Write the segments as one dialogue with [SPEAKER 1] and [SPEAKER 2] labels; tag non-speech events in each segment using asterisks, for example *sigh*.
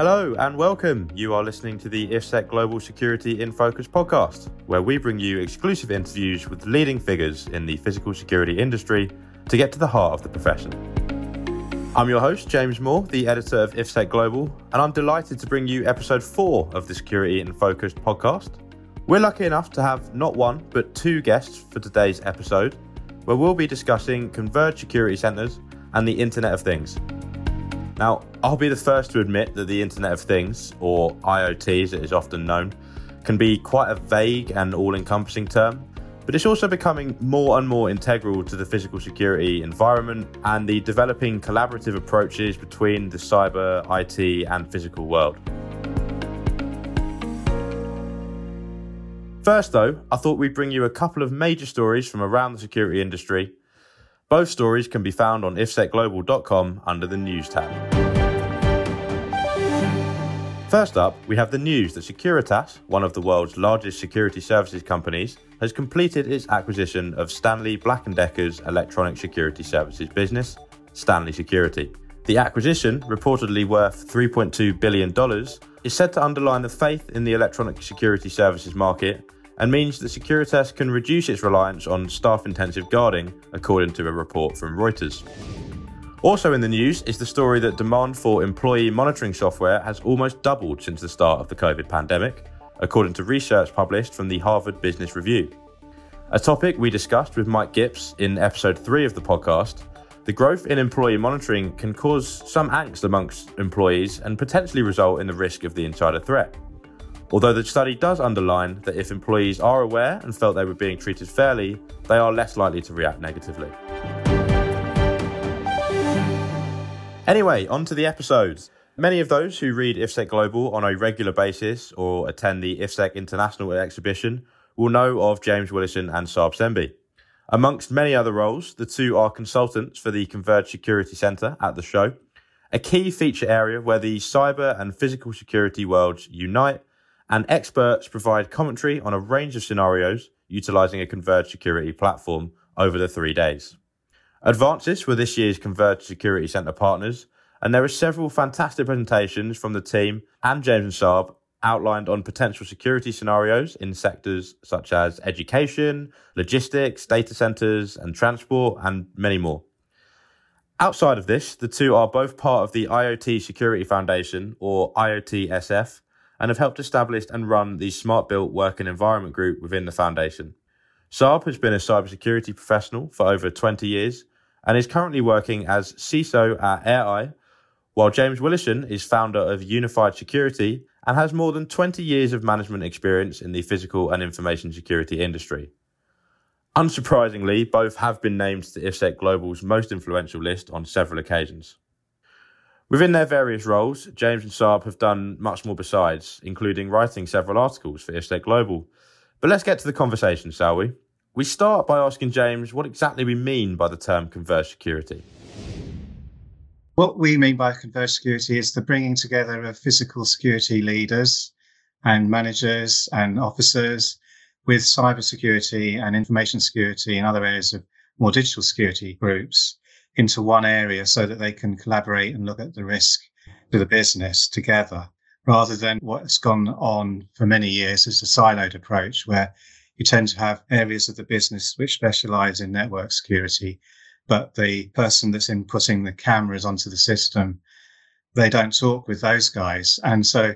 [SPEAKER 1] Hello and welcome. You are listening to the IFSEC Global Security in Focus podcast, where we bring you exclusive interviews with leading figures in the physical security industry to get to the heart of the profession. I'm your host, James Moore, the editor of IFSEC Global, and I'm delighted to bring you episode four of the Security in Focus podcast. We're lucky enough to have not one, but two guests for today's episode, where we'll be discussing converged security centers and the Internet of Things. Now, I'll be the first to admit that the Internet of Things, or IoT as it is often known, can be quite a vague and all encompassing term, but it's also becoming more and more integral to the physical security environment and the developing collaborative approaches between the cyber, IT, and physical world. First, though, I thought we'd bring you a couple of major stories from around the security industry both stories can be found on ifsecglobal.com under the News tab. First up, we have the news that Securitas, one of the world's largest security services companies, has completed its acquisition of Stanley Black & Decker's electronic security services business, Stanley Security. The acquisition, reportedly worth $3.2 billion, is said to underline the faith in the electronic security services market and means that Securitas can reduce its reliance on staff intensive guarding, according to a report from Reuters. Also in the news is the story that demand for employee monitoring software has almost doubled since the start of the COVID pandemic, according to research published from the Harvard Business Review. A topic we discussed with Mike Gips in episode 3 of the podcast, the growth in employee monitoring can cause some angst amongst employees and potentially result in the risk of the insider threat. Although the study does underline that if employees are aware and felt they were being treated fairly, they are less likely to react negatively. Anyway, on to the episodes. Many of those who read IFSEC Global on a regular basis or attend the IFSEC International exhibition will know of James Willison and Sarb Sembhi. Amongst many other roles, the two are consultants for the Converged Security Centre at the show, a key feature area where the cyber and physical security worlds unite and experts provide commentary on a range of scenarios utilizing a converged security platform over the three days. Advancis were this year's Converged Security Centre partners, and there are several fantastic presentations from the team and James and Sarb outlined on potential security scenarios in sectors such as education, logistics, data centres, and transport, and many more. Outside of this, the two are both part of the IoT Security Foundation, or IoT SF, and have helped establish and run the Smart Built Working Environment Group within the foundation. Sarb has been a cybersecurity professional for over 20 years and is currently working as CISO at AirEye, while James Willison is founder of Unified Security and has more than 20 years of management experience in the physical and information security industry. Unsurprisingly, both have been named to IFSEC Global's most influential list on several occasions. Within their various roles, James and Sarb have done much more besides, including writing several articles for IFSEC Global. But let's get to the conversation, shall we? We start by asking James what exactly we mean by the term converged security.
[SPEAKER 2] What we mean by converged security is the bringing together of physical security leaders and managers and officers with cybersecurity and information security and other areas of more digital security groups into one area so that they can collaborate and look at the risk to the business together rather than what's gone on for many years is a siloed approach where you tend to have areas of the business which specialize in network security but the person that's inputting the cameras onto the system they don't talk with those guys. And so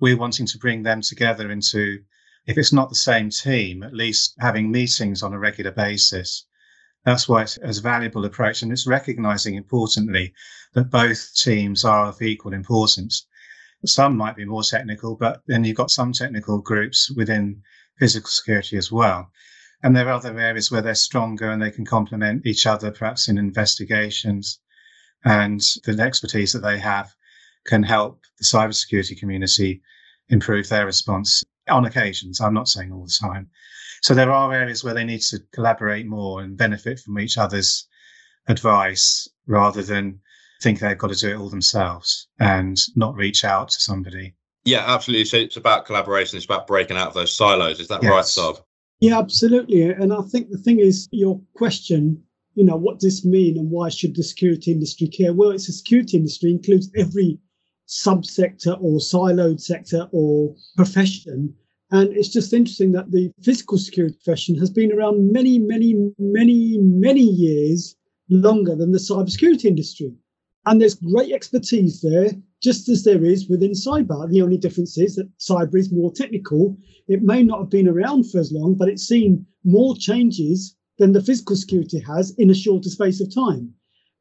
[SPEAKER 2] we're wanting to bring them together into if it's not the same team at least having meetings on a regular basis that's why it's a valuable approach. And it's recognizing importantly that both teams are of equal importance. Some might be more technical, but then you've got some technical groups within physical security as well. And there are other areas where they're stronger and they can complement each other, perhaps in investigations. And the expertise that they have can help the cybersecurity community improve their response on occasions. I'm not saying all the time. So there are areas where they need to collaborate more and benefit from each other's advice rather than think they've got to do it all themselves and not reach out to somebody.
[SPEAKER 1] Yeah, absolutely. So it's about collaboration. It's about breaking out of those silos. Is that yes. right, Sarb?
[SPEAKER 3] Yeah, absolutely. And I think the thing is, your question, you know, what does this mean and why should the security industry care? Well, it's a security industry includes every subsector or siloed sector or profession. And it's just interesting that the physical security profession has been around many, many, many, many years longer than the cybersecurity industry. And there's great expertise there, just as there is within cyber. The only difference is that cyber is more technical. It may not have been around for as long, but it's seen more changes than the physical security has in a shorter space of time.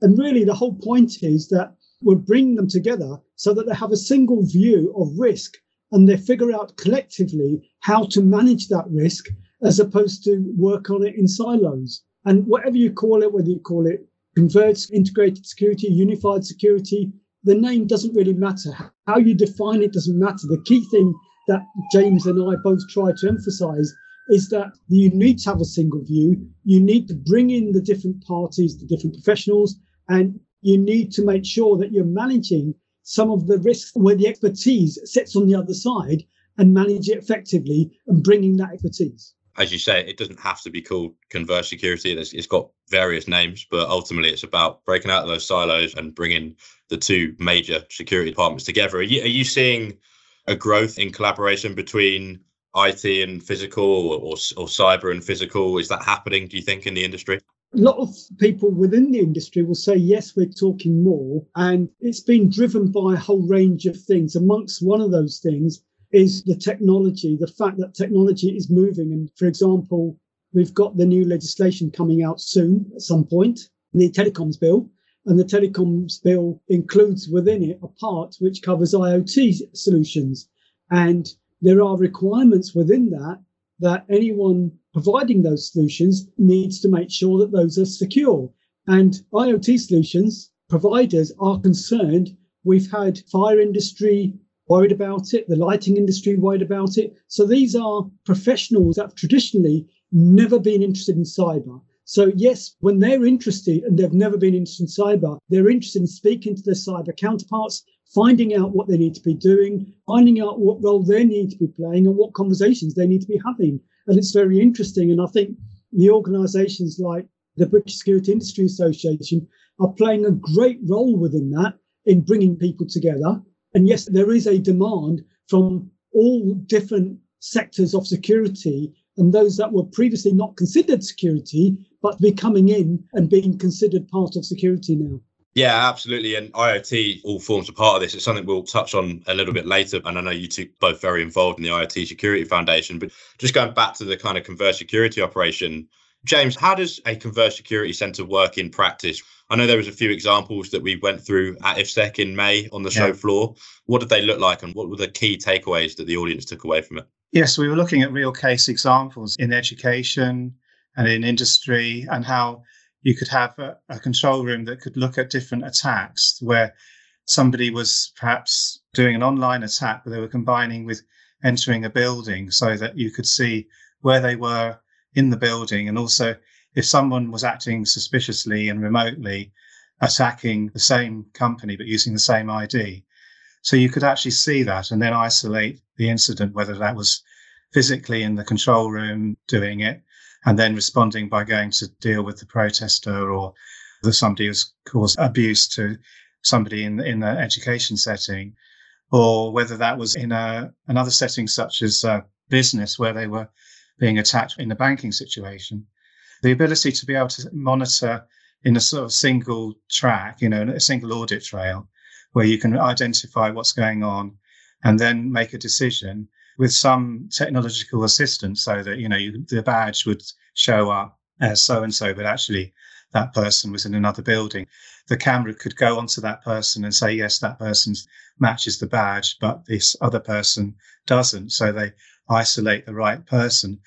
[SPEAKER 3] And really, the whole point is that we're bringing them together so that they have a single view of risk and they figure out collectively how to manage that risk as opposed to work on it in silos. And whatever you call it, whether you call it converged integrated security, unified security, the name doesn't really matter. How you define it doesn't matter. The key thing that James and I both try to emphasize is that you need to have a single view. You need to bring in the different parties, the different professionals, and you need to make sure that you're managing some of the risks where the expertise sits on the other side and manage it effectively and bringing that expertise.
[SPEAKER 1] As you say, it doesn't have to be called converged security. it's, got various names, but ultimately it's about breaking out of those silos and bringing the two major security departments together. Are you, are you seeing a growth in collaboration between IT and physical or, or, or cyber and physical? Is that happening, do you think, in the industry?
[SPEAKER 3] A lot of people within the industry will say, yes, we're talking more. And it's been driven by a whole range of things. Amongst one of those things is the technology, the fact that technology is moving. And for example, we've got the new legislation coming out soon at some point, the telecoms bill. And the telecoms bill includes within it a part which covers IoT solutions. And there are requirements within that that anyone providing those solutions needs to make sure that those are secure. And IoT solutions providers are concerned. We've had fire industry worried about it, the lighting industry worried about it. So these are professionals that have traditionally never been interested in cyber. So yes, when they're interested and they've never been interested in cyber, they're interested in speaking to their cyber counterparts, finding out what they need to be doing, finding out what role they need to be playing and what conversations they need to be having. And it's very interesting. And I think the organizations like the British Security Industry Association are playing a great role within that in bringing people together. And yes, there is a demand from all different sectors of security and those that were previously not considered security, but becoming in and being considered part of security now.
[SPEAKER 1] Yeah, absolutely. And IoT all forms a part of this. It's something we'll touch on a little bit later. And I know you two both very involved in the IoT Security Foundation. But just going back to the kind of converged security operation, James, how does a converged security center work in practice? I know there was a few examples that we went through at IFSEC in May on the yeah. show floor. What did they look like and what were the key takeaways that the audience took away from it?
[SPEAKER 2] Yes, we were looking at real case examples in education and in industry and how you could have a, a control room that could look at different attacks where somebody was perhaps doing an online attack but they were combining with entering a building so that you could see where they were in the building and also if someone was acting suspiciously and remotely attacking the same company but using the same ID. So you could actually see that and then isolate the incident, whether that was physically in the control room doing it and then responding by going to deal with the protester or that somebody has caused abuse to somebody in in an education setting, or whether that was in a another setting such as business where they were being attacked in a banking situation. The ability to be able to monitor in a sort of single track, you know, a single audit trail, where you can identify what's going on and then make a decision with some technological assistance so that, you know, you, the badge would show up as so and so, but actually that person was in another building. The camera could go onto that person and say, yes, that person matches the badge, but this other person doesn't. So they isolate the right person.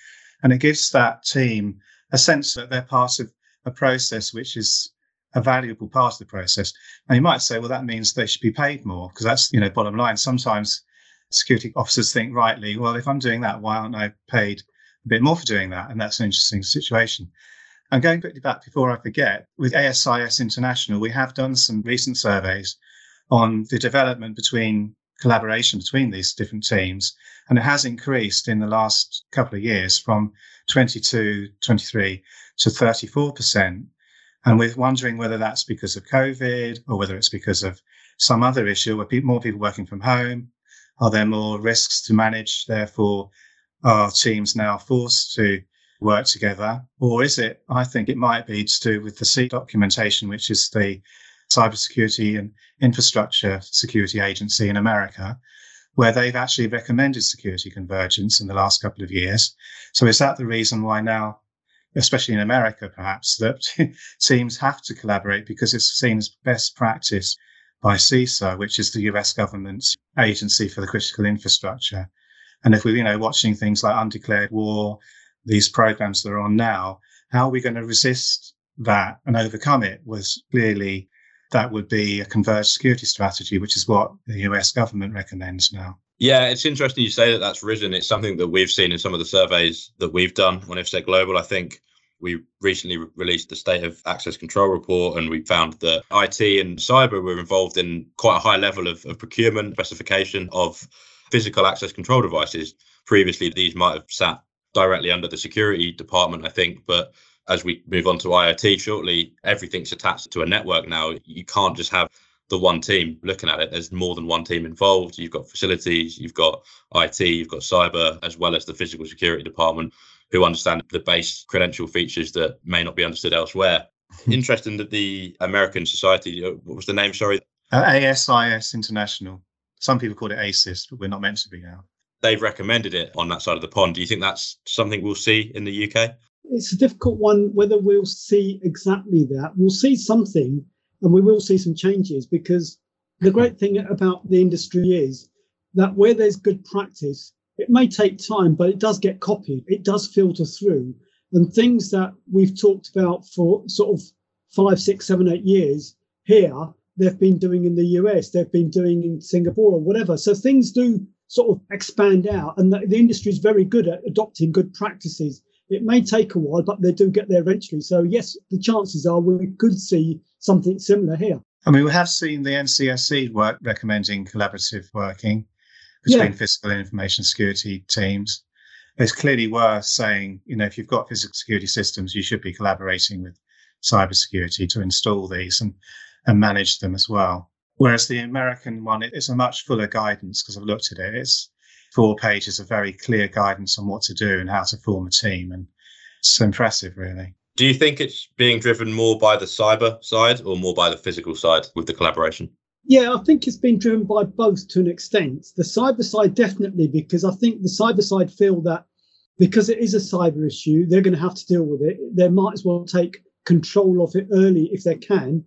[SPEAKER 2] And it gives that team a sense that they're part of a process which is a valuable part of the process. And you might say, well, that means they should be paid more because that's, you know, bottom line. Sometimes security officers think rightly, well, if I'm doing that, why aren't I paid a bit more for doing that? And that's an interesting situation. And going quickly back before I forget, with ASIS International, we have done some recent surveys on the development between collaboration between these different teams. And it has increased in the last couple of years from 22, 23 to 34%. And we're wondering whether that's because of COVID or whether it's because of some other issue where people, more people working from home. Are there more risks to manage? Therefore, are teams now forced to work together? Or is it, I think it might be to do with the CISA documentation, which is the Cybersecurity and Infrastructure Security Agency in America, where they've actually recommended security convergence in the last couple of years. So is that the reason why now, especially in America, perhaps, that *laughs* teams have to collaborate because it's seen as best practice by CISA, which is the US government's agency for the critical infrastructure. And if we're, you know, watching things like undeclared war, these programs that are on now, how are we going to resist that and overcome it was clearly that would be a converged security strategy, which is what the US government recommends now.
[SPEAKER 1] Yeah, it's interesting you say that that's risen. It's something that we've seen in some of the surveys that we've done on IFSEC Global. I think we recently re- released the State of Access Control report, and we found that IT and cyber were involved in quite a high level of, of procurement specification of physical access control devices. Previously, these might have sat directly under the security department, I think, but as we move on to IoT shortly, everything's attached to a network now. You can't just have the one team looking at it. There's more than one team involved. You've got facilities, you've got IT, you've got cyber, as well as the physical security department who understand the base credential features that may not be understood elsewhere. *laughs* Interesting that the American Society, uh, what was the name? Sorry.
[SPEAKER 2] Uh, ASIS International. Some people call it ASIS, but we're not meant to be now.
[SPEAKER 1] They've recommended it on that side of the pond. Do you think that's something we'll see in the UK?
[SPEAKER 3] it's a difficult one whether we'll see exactly that. We'll see something and we will see some changes because the great thing about the industry is that where there's good practice, it may take time, but it does get copied, it does filter through. And things that we've talked about for sort of five, six, seven, eight years here, they've been doing in the US, they've been doing in Singapore or whatever. So things do sort of expand out, and the, the industry is very good at adopting good practices it may take a while, but they do get there eventually. So, yes, the chances are we could see something similar here.
[SPEAKER 2] I mean, we have seen the NCSC work recommending collaborative working between yeah. physical and information security teams. It's clearly worth saying, you know, if you've got physical security systems, you should be collaborating with cybersecurity to install these and, and manage them as well. Whereas the American one, it's a much fuller guidance because I've looked at it. It's four pages of very clear guidance on what to do and how to form a team. And it's impressive, really.
[SPEAKER 1] Do you think it's being driven more by the cyber side or more by the physical side with the collaboration?
[SPEAKER 3] Yeah, I think it's been driven by both to an extent. The cyber side, definitely, because I think the cyber side feel that because it is a cyber issue, they're going to have to deal with it. They might as well take control of it early if they can.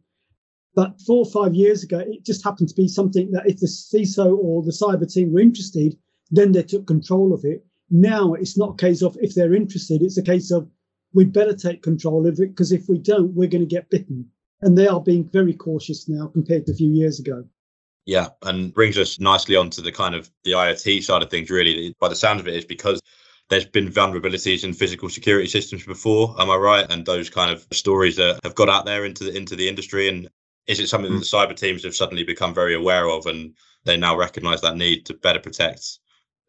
[SPEAKER 3] But four or five years ago, it just happened to be something that if the CISO or the cyber team were interested, then they took control of it. Now it's not a case of if they're interested, it's a case of we better take control of it because if we don't, we're going to get bitten. And they are being very cautious now compared to a few years ago.
[SPEAKER 1] Yeah, and brings us nicely onto the kind of the IoT side of things. Really, by the sound of it, is because there's been vulnerabilities in physical security systems before. Am I right? And those kind of stories that have got out there into the into the industry. And is it something that mm. the cyber teams have suddenly become very aware of, and they now recognise that need to better protect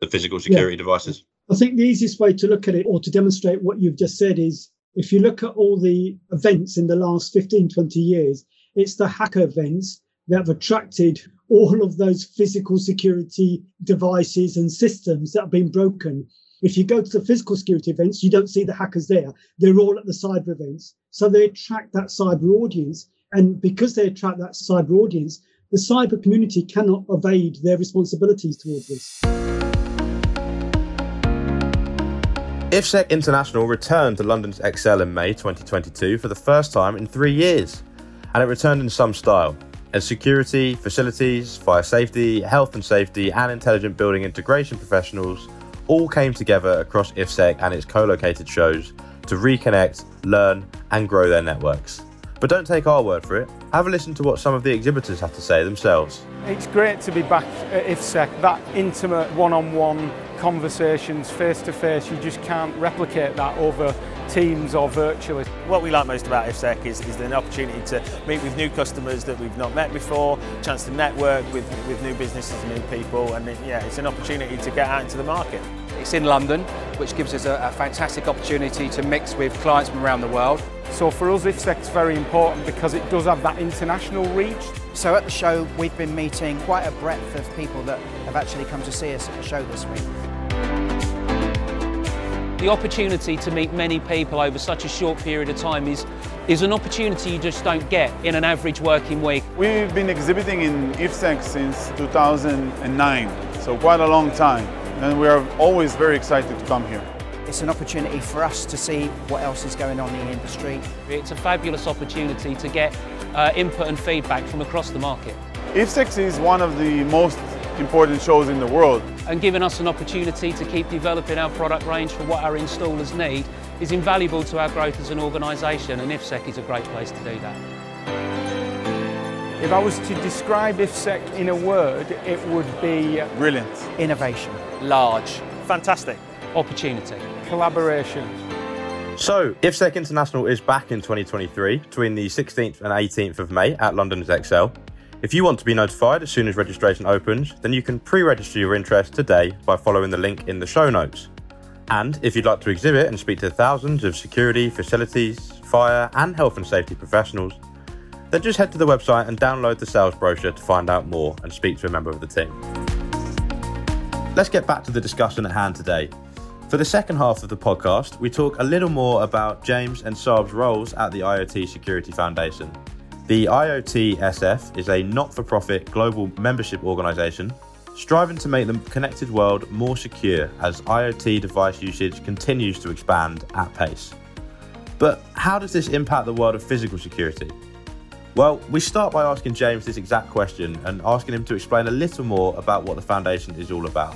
[SPEAKER 1] the physical security yeah. devices?
[SPEAKER 3] I think the easiest way to look at it or to demonstrate what you've just said is if you look at all the events in the last 15, 20 years, it's the hacker events that have attracted all of those physical security devices and systems that have been broken. If you go to the physical security events, you don't see the hackers there. They're all at the cyber events. So they attract that cyber audience. And because they attract that cyber audience, the cyber community cannot evade their responsibilities towards this.
[SPEAKER 1] IFSEC International returned to London's ExCeL in May 2022 for the first time in three years, and it returned in some style. As security, facilities, fire safety, health and safety, and intelligent building integration professionals all came together across IFSEC and its co located shows to reconnect, learn, and grow their networks. But don't take our word for it. Have a listen to what some of the exhibitors have to say themselves.
[SPEAKER 4] It's great to be back at IFSEC, that intimate one on one conversations face to face. You just can't replicate that over Teams or virtually.
[SPEAKER 5] What we like most about IFSEC is, is an opportunity to meet with new customers that we've not met before, chance to network with, with new businesses and new people, and it, yeah, it's an opportunity to get out into the market.
[SPEAKER 6] It's in London, which gives us a, a fantastic opportunity to mix with clients from around the world.
[SPEAKER 4] So for us, IFSEC is very important because it does have that international reach.
[SPEAKER 7] So at the show, we've been meeting quite a breadth of people that have actually come to see us at the show this week.
[SPEAKER 8] The opportunity to meet many people over such a short period of time is, is an opportunity you just don't get in an average working week.
[SPEAKER 9] We've been exhibiting in IFSEC since 2009, so quite a long time, and we are always very excited to come here.
[SPEAKER 7] It's an opportunity for us to see what else is going on in the industry.
[SPEAKER 8] It's a fabulous opportunity to get uh, input and feedback from across the market.
[SPEAKER 9] IFSEC is one of the most important shows in the world.
[SPEAKER 8] And giving us an opportunity to keep developing our product range for what our installers need is invaluable to our growth as an organisation and IFSEC is a great place to do that.
[SPEAKER 4] If I was to describe IFSEC in a word, it would be
[SPEAKER 9] brilliant,
[SPEAKER 7] innovation,
[SPEAKER 5] large, fantastic,
[SPEAKER 8] opportunity,
[SPEAKER 4] collaboration.
[SPEAKER 1] So, IFSEC International is back in 2023 between the 16th and 18th of May at London's ExCeL. If you want to be notified as soon as registration opens, then you can pre register your interest today by following the link in the show notes. And if you'd like to exhibit and speak to thousands of security, facilities, fire, and health and safety professionals, then just head to the website and download the sales brochure to find out more and speak to a member of the team. Let's get back to the discussion at hand today. For the second half of the podcast, we talk a little more about James and Sarb's roles at the IoT Security Foundation the IoT SF is a not for profit global membership organisation striving to make the connected world more secure as IoT device usage continues to expand at pace. But how does this impact the world of physical security? Well, we start by asking James this exact question and asking him to explain a little more about what the foundation is all about.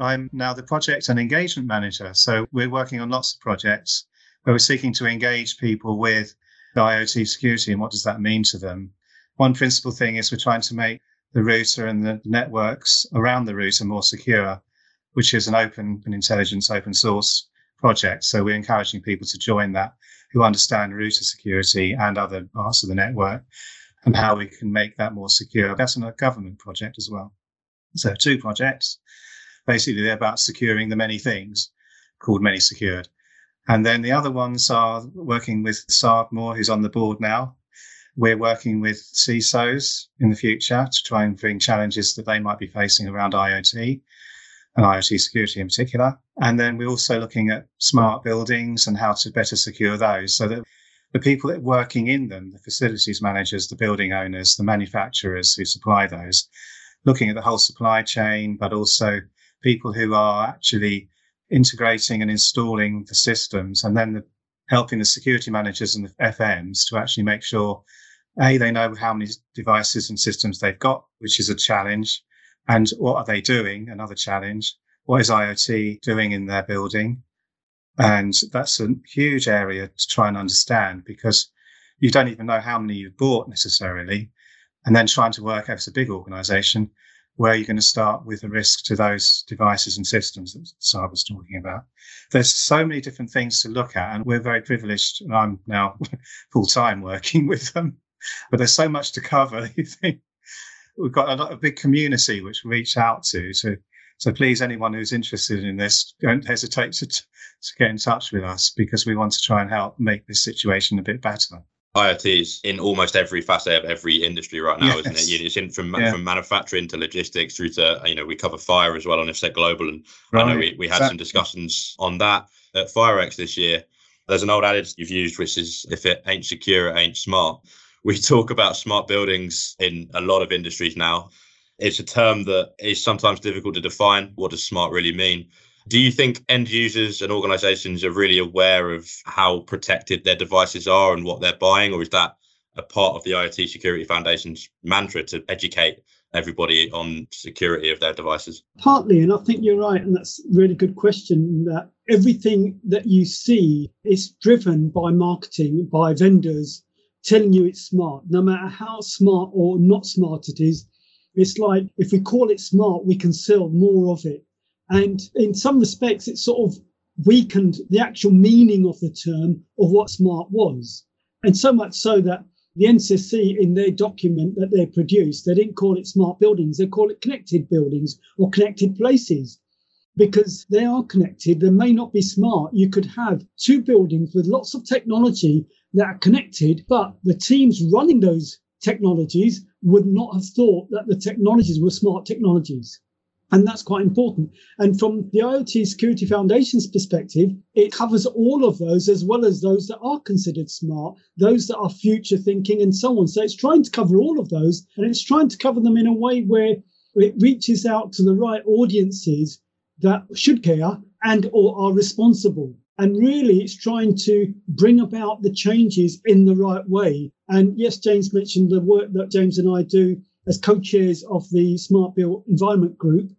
[SPEAKER 2] I'm now the project and engagement manager. So we're working on lots of projects where we're seeking to engage people with IoT security and what does that mean to them. One principal thing is we're trying to make the router and the networks around the router more secure, which is an open and intelligence open source project. So we're encouraging people to join that who understand router security and other parts of the network and how we can make that more secure. That's a government project as well. So two projects. Basically, they're about securing the many things called ManySecured. And then the other ones are working with Sarb Moore, who's on the board now. We're working with CISOs in the future to try and bring challenges that they might be facing around IoT and IoT security in particular. And then we're also looking at smart buildings and how to better secure those so that the people that are working in them, the facilities managers, the building owners, the manufacturers who supply those, looking at the whole supply chain, but also people who are actually integrating and installing the systems and then the, helping the security managers and the FMs to actually make sure a they know how many devices and systems they've got, which is a challenge, and what are they doing? Another challenge. What is IoT doing in their building? And that's a huge area to try and understand because you don't even know how many you've bought necessarily. And then trying to work out it's a big organization, where you're going to start with the risk to those devices and systems that Sarb was talking about. There's so many different things to look at, and we're very privileged. And I'm now *laughs* full time working with them, but there's so much to cover. *laughs* We've got a, lot, a big community which we reach out to. So, so please, anyone who's interested in this, don't hesitate to, to get in touch with us because we want to try and help make this situation a bit better.
[SPEAKER 1] IoT is in almost every facet of every industry right now, yes. isn't it? It's in from yeah. from manufacturing to logistics through to you know we cover fire as well on IFSEC Global, and right. I know we, we had exactly. some discussions on that at FireX this year. There's an old adage you've used, which is if it ain't secure, it ain't smart. We talk about smart buildings in a lot of industries now. It's a term that is sometimes difficult to define. What does smart really mean? Do you think end users and organizations are really aware of how protected their devices are and what they're buying, or is that a part of the IoT Security Foundation's mantra to educate everybody on security of their devices?
[SPEAKER 3] Partly, and I think you're right, and that's a really good question. That everything that you see is driven by marketing, by vendors telling you it's smart, no matter how smart or not smart it is. It's like if we call it smart, we can sell more of it. And in some respects, it sort of weakened the actual meaning of the term of what smart was. And so much so that the NCSC in their document that they produced, they didn't call it smart buildings, they call it connected buildings or connected places because they are connected. They may not be smart. You could have two buildings with lots of technology that are connected, but the teams running those technologies would not have thought that the technologies were smart technologies. And that's quite important. And from the IoT Security Foundation's perspective, it covers all of those as well as those that are considered smart, those that are future thinking, and so on. So it's trying to cover all of those and it's trying to cover them in a way where it reaches out to the right audiences that should care and or are responsible. And really, it's trying to bring about the changes in the right way. And yes, James mentioned the work that James and I do as co-chairs of the Smart Built Environment Group.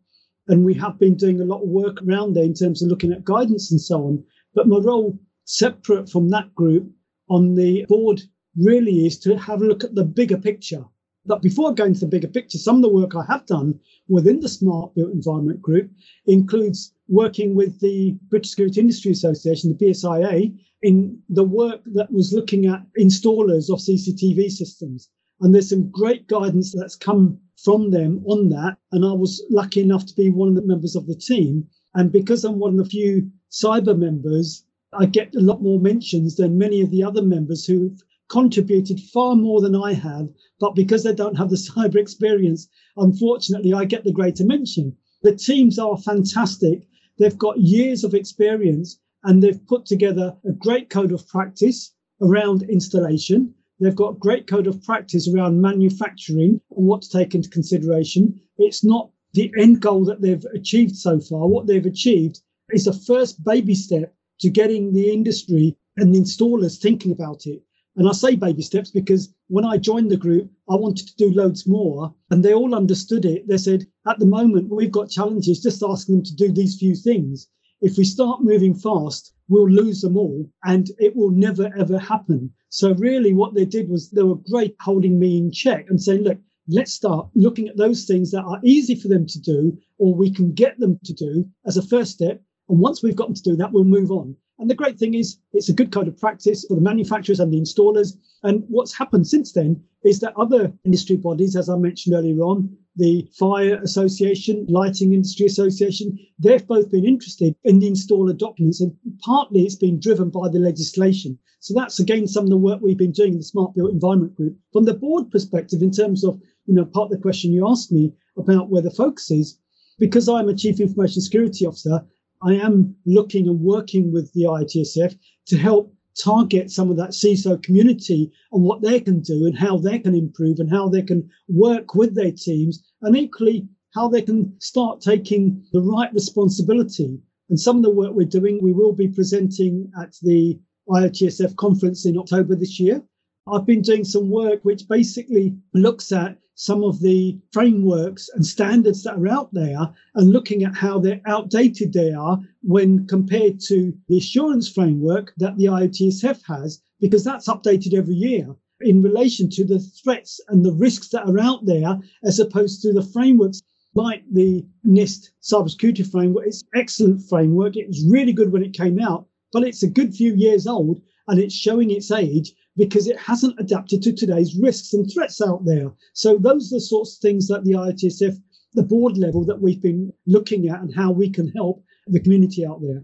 [SPEAKER 3] And we have been doing a lot of work around there in terms of looking at guidance and so on. But my role, separate from that group on the board, really is to have a look at the bigger picture. But before I go into the bigger picture, some of the work I have done within the Smart Built Environment Group includes working with the British Security Industry Association, the BSIA, in the work that was looking at installers of CCTV systems. And there's some great guidance that's come from them on that. And I was lucky enough to be one of the members of the team. And because I'm one of the few cyber members, I get a lot more mentions than many of the other members who've contributed far more than I have. But because they don't have the *laughs* cyber experience, unfortunately, I get the greater mention. The teams are fantastic. They've got years of experience and they've put together a great code of practice around installation. They've got great code of practice around manufacturing and what to take into consideration. It's not the end goal that they've achieved so far. What they've achieved is a first baby step to getting the industry and the installers thinking about it. And I say baby steps because when I joined the group, I wanted to do loads more. And they all understood it. They said, at the moment, we've got challenges, just asking them to do these few things. If we start moving fast, we'll lose them all and it will never, ever happen. So really what they did was they were great holding me in check and saying, look, let's start looking at those things that are easy for them to do or we can get them to do as a first step. And once we've got them to do that, we'll move on. And the great thing is it's a good code of practice for the manufacturers and the installers. And what's happened since then is that other industry bodies, as I mentioned earlier on, the Fire Association, Lighting Industry Association, they've both been interested in the installer documents, and partly it's been driven by the legislation. So that's again some of the work we've been doing in the Smart Built Environment Group. From the board perspective, in terms of you know part of the question you asked me about where the focus is, because I'm a Chief Information Security Officer, I am looking and working with the IoTSF to help target some of that CISO community and what they can do and how they can improve and how they can work with their teams and equally how they can start taking the right responsibility. And some of the work we're doing, we will be presenting at the IOTSF conference in October this year. I've been doing some work which basically looks at some of the frameworks and standards that are out there and looking at how they're outdated they are when compared to the assurance framework that the IOTSF has, because that's updated every year in relation to the threats and the risks that are out there, as opposed to the frameworks like the NIST cybersecurity framework. It's excellent framework. It was really good when it came out, but it's a good few years old and it's showing its age because it hasn't adapted to today's risks and threats out there. So those are the sorts of things that the IoTSF, the board level that we've been looking at and how we can help the community out there.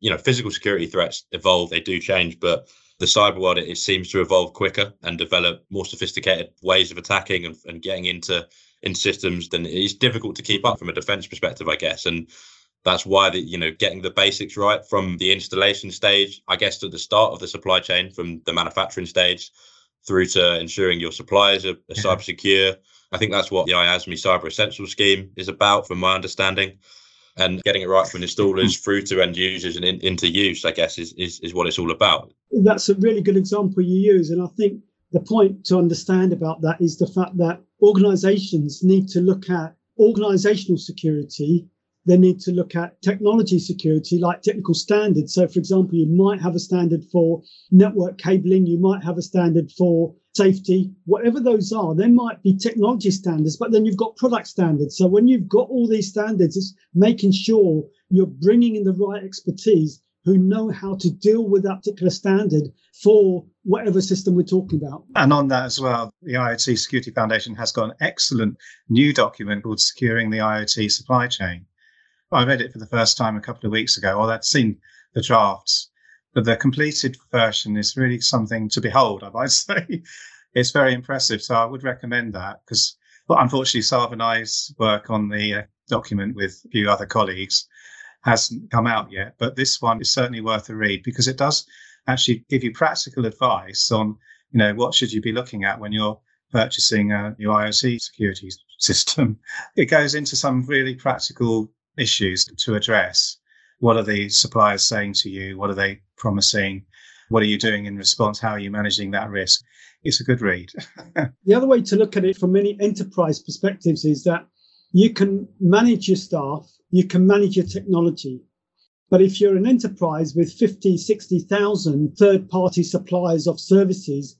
[SPEAKER 1] You know, physical security threats evolve, they do change, but the cyber world it, seems to evolve quicker and develop more sophisticated ways of attacking and, and getting into in systems then it's difficult to keep up from a defense perspective i guess and that's why the you know getting the basics right from the installation stage i guess to the start of the supply chain from the manufacturing stage through to ensuring your suppliers are, are yeah. cyber secure i think that's what the iasme cyber essential scheme is about from my understanding and getting it right from installers through to end users and in, into use, I guess, is, is, is what it's all about.
[SPEAKER 3] That's a really good example you use. And I think the point to understand about that is the fact that organizations need to look at organizational security. They need to look at technology security, like technical standards. So, for example, you might have a standard for network cabling, you might have a standard for safety, whatever those are, there might be technology standards, but then you've got product standards. So when you've got all these standards, it's making sure you're bringing in the right expertise who know how to deal with that particular standard for whatever system we're talking about.
[SPEAKER 2] And on that as well, the IoT Security Foundation has got an excellent new document called Securing the IoT Supply Chain. I read it for the first time a couple of weeks ago, or I'd seen the drafts, but the completed version is really something to behold, *laughs* I might say. it's very impressive. So I would recommend that because, well, unfortunately, Sarb and I's work on the uh, document with a few other colleagues hasn't come out yet, but this one is certainly worth a read because it does actually give you practical advice on, you know, what should you be looking at when you're purchasing a new IoT security system. It goes into some really practical issues to address. What are the suppliers saying to you? What are they promising? What are you doing in response? How are you managing that risk? It's a good read. *laughs*
[SPEAKER 3] the other way to look at it from many enterprise perspectives is that you can manage your staff, you can manage your technology. But if you're an enterprise with 50, 60,000 third party suppliers of services,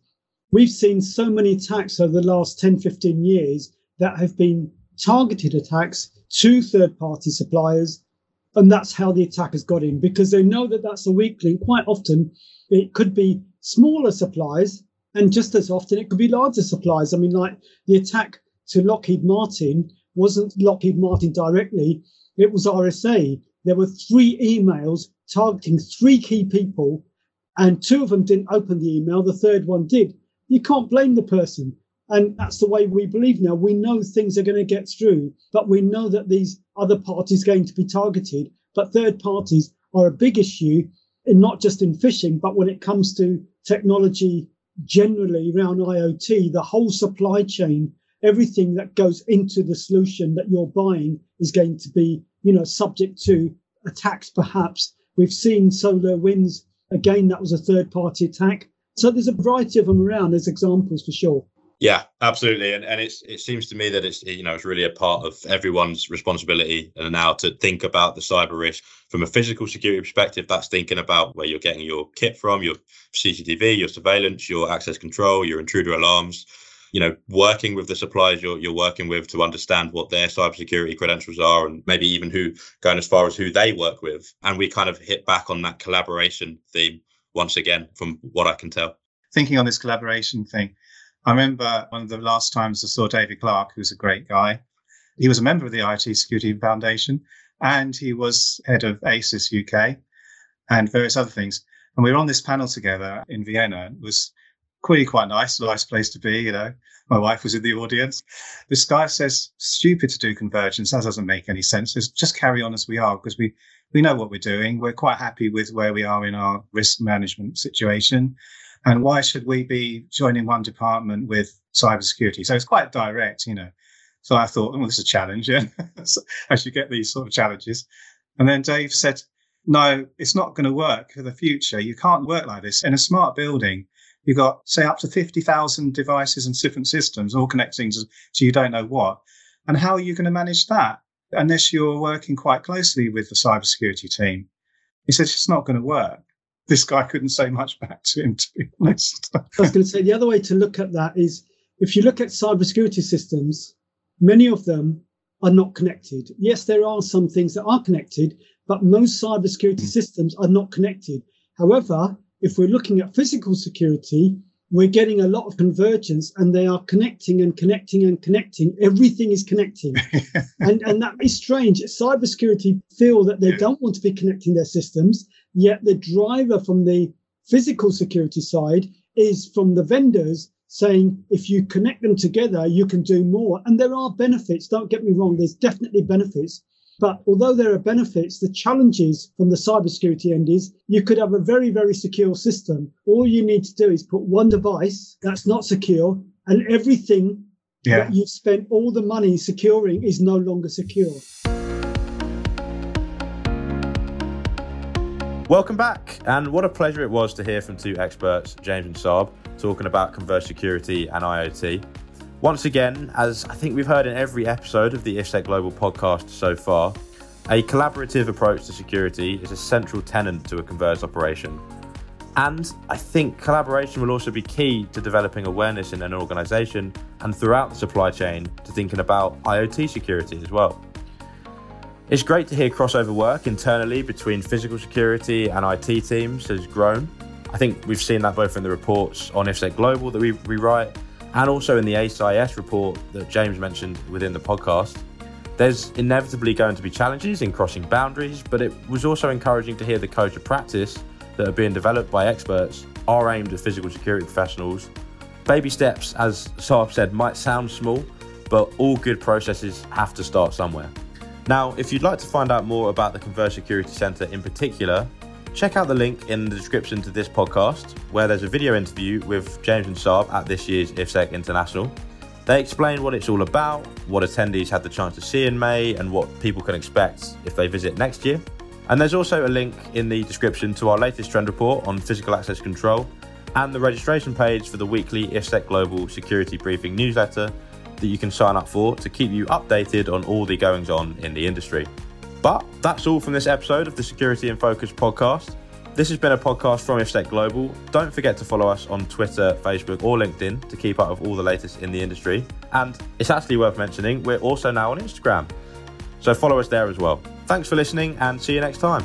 [SPEAKER 3] we've seen so many attacks over the last 10, 15 years that have been targeted attacks to third party suppliers. And that's how the attackers got in because they know that that's a weak link. Quite often, it could be smaller suppliers, and just as often, it could be larger suppliers. I mean, like the attack to Lockheed Martin wasn't Lockheed Martin directly, it was RSA. There were three emails targeting three key people, and two of them didn't open the email, the third one did. You can't blame the person. And that's the way we believe now. We know things are going to get through, but we know that these other parties are going to be targeted. But third parties are a big issue, not just in phishing, but when it comes to technology generally around IoT, the whole supply chain, everything that goes into the solution that you're buying is going to be, you know, subject to attacks perhaps. We've seen SolarWinds, again, that was a third party attack. So there's a variety of them around as examples for sure.
[SPEAKER 1] Yeah, absolutely, and and it's it seems to me that it's you know it's really a part of everyone's responsibility and now to think about the cyber risk from a physical security perspective. That's thinking about where you're getting your kit from, your CCTV, your surveillance, your access control, your intruder alarms. You know, working with the suppliers you're you're working with to understand what their cybersecurity credentials are, and maybe even who going as far as who they work with. And we kind of hit back on that collaboration theme once again, from what I can tell.
[SPEAKER 2] Thinking on this collaboration thing I remember one of the last times I saw David Clark, who's a great guy. He was a member of the IoT Security Foundation and he was head of ASIS UK and various other things. And we were on this panel together in Vienna. It was really quite nice, nice place to be, you know. My wife was in the audience. This guy says, stupid to do convergence. That doesn't make any sense. Just, just carry on as we are because we, we know what we're doing. We're quite happy with where we are in our risk management situation. And why should we be joining one department with cybersecurity? So it's quite direct, you know. So I thought, well, this is a challenge, yeah. so *laughs* I should get these sort of challenges. And then Dave said, no, it's not going to work for the future. You can't work like this. In a smart building, you've got, say, up to 50,000 devices and different systems all connecting to, to you don't know what. And how are you going to manage that unless you're working quite closely with the cybersecurity team? He said, it's not going to work this guy couldn't say much back to him, to be honest.
[SPEAKER 3] I was going to say the other way to look at that is if you look at cybersecurity systems, many of them are not connected. Yes, there are some things that are connected, but most cybersecurity mm. systems are not connected. However, if we're looking at physical security, we're getting a lot of convergence and they are connecting and connecting and connecting. Everything is connecting. *laughs* and, and that is strange. Cybersecurity feel that they don't want to be connecting their systems, yet the driver from the physical security side is from the vendors saying if you connect them together, you can do more. And there are benefits. Don't get me wrong. There's definitely benefits. But although there are benefits, the challenges from the cybersecurity end is you could have a very, very secure system. All you need to do is put one device that's not secure, and everything yeah. that you've spent all the money securing is no longer secure.
[SPEAKER 1] Welcome back, and what a pleasure it was to hear from two experts, James and Sarb, talking about converged security and IoT. Once again, as I think we've heard in every episode of the IFSEC Global podcast so far, a collaborative approach to security is a central tenet to a converged operation. And I think collaboration will also be key to developing awareness in an organization and throughout the supply chain to thinking about IoT security as well. It's great to hear crossover work internally between physical security and IT teams has grown. I think we've seen that both in the reports on IFSEC Global that we, we write and also in the ASIS report that James mentioned within the podcast. There's inevitably going to be challenges in crossing boundaries, but it was also encouraging to hear the codes of practice that are being developed by experts are aimed at physical security professionals. Baby steps, as Sarb said, might sound small, but all good processes have to start somewhere. Now, if you'd like to find out more about the Converge Security Centre in particular, check out the link in the description to this podcast, where there's a video interview with James and Sarb at this year's IFSEC International. They explain what it's all about, what attendees had the chance to see in May, and what people can expect if they visit next year. And there's also a link in the description to our latest trend report on physical access control and the registration page for the weekly IFSEC Global Security Briefing newsletter that you can sign up for to keep you updated on all the goings on in the industry. But that's all from this episode of the Security in Focus podcast. This has been a podcast from IFSEC Global. Don't forget to follow us on Twitter, Facebook, or LinkedIn to keep up with all the latest in the industry. And it's actually worth mentioning, we're also now on Instagram. So follow us there as well. Thanks for listening and see you next time.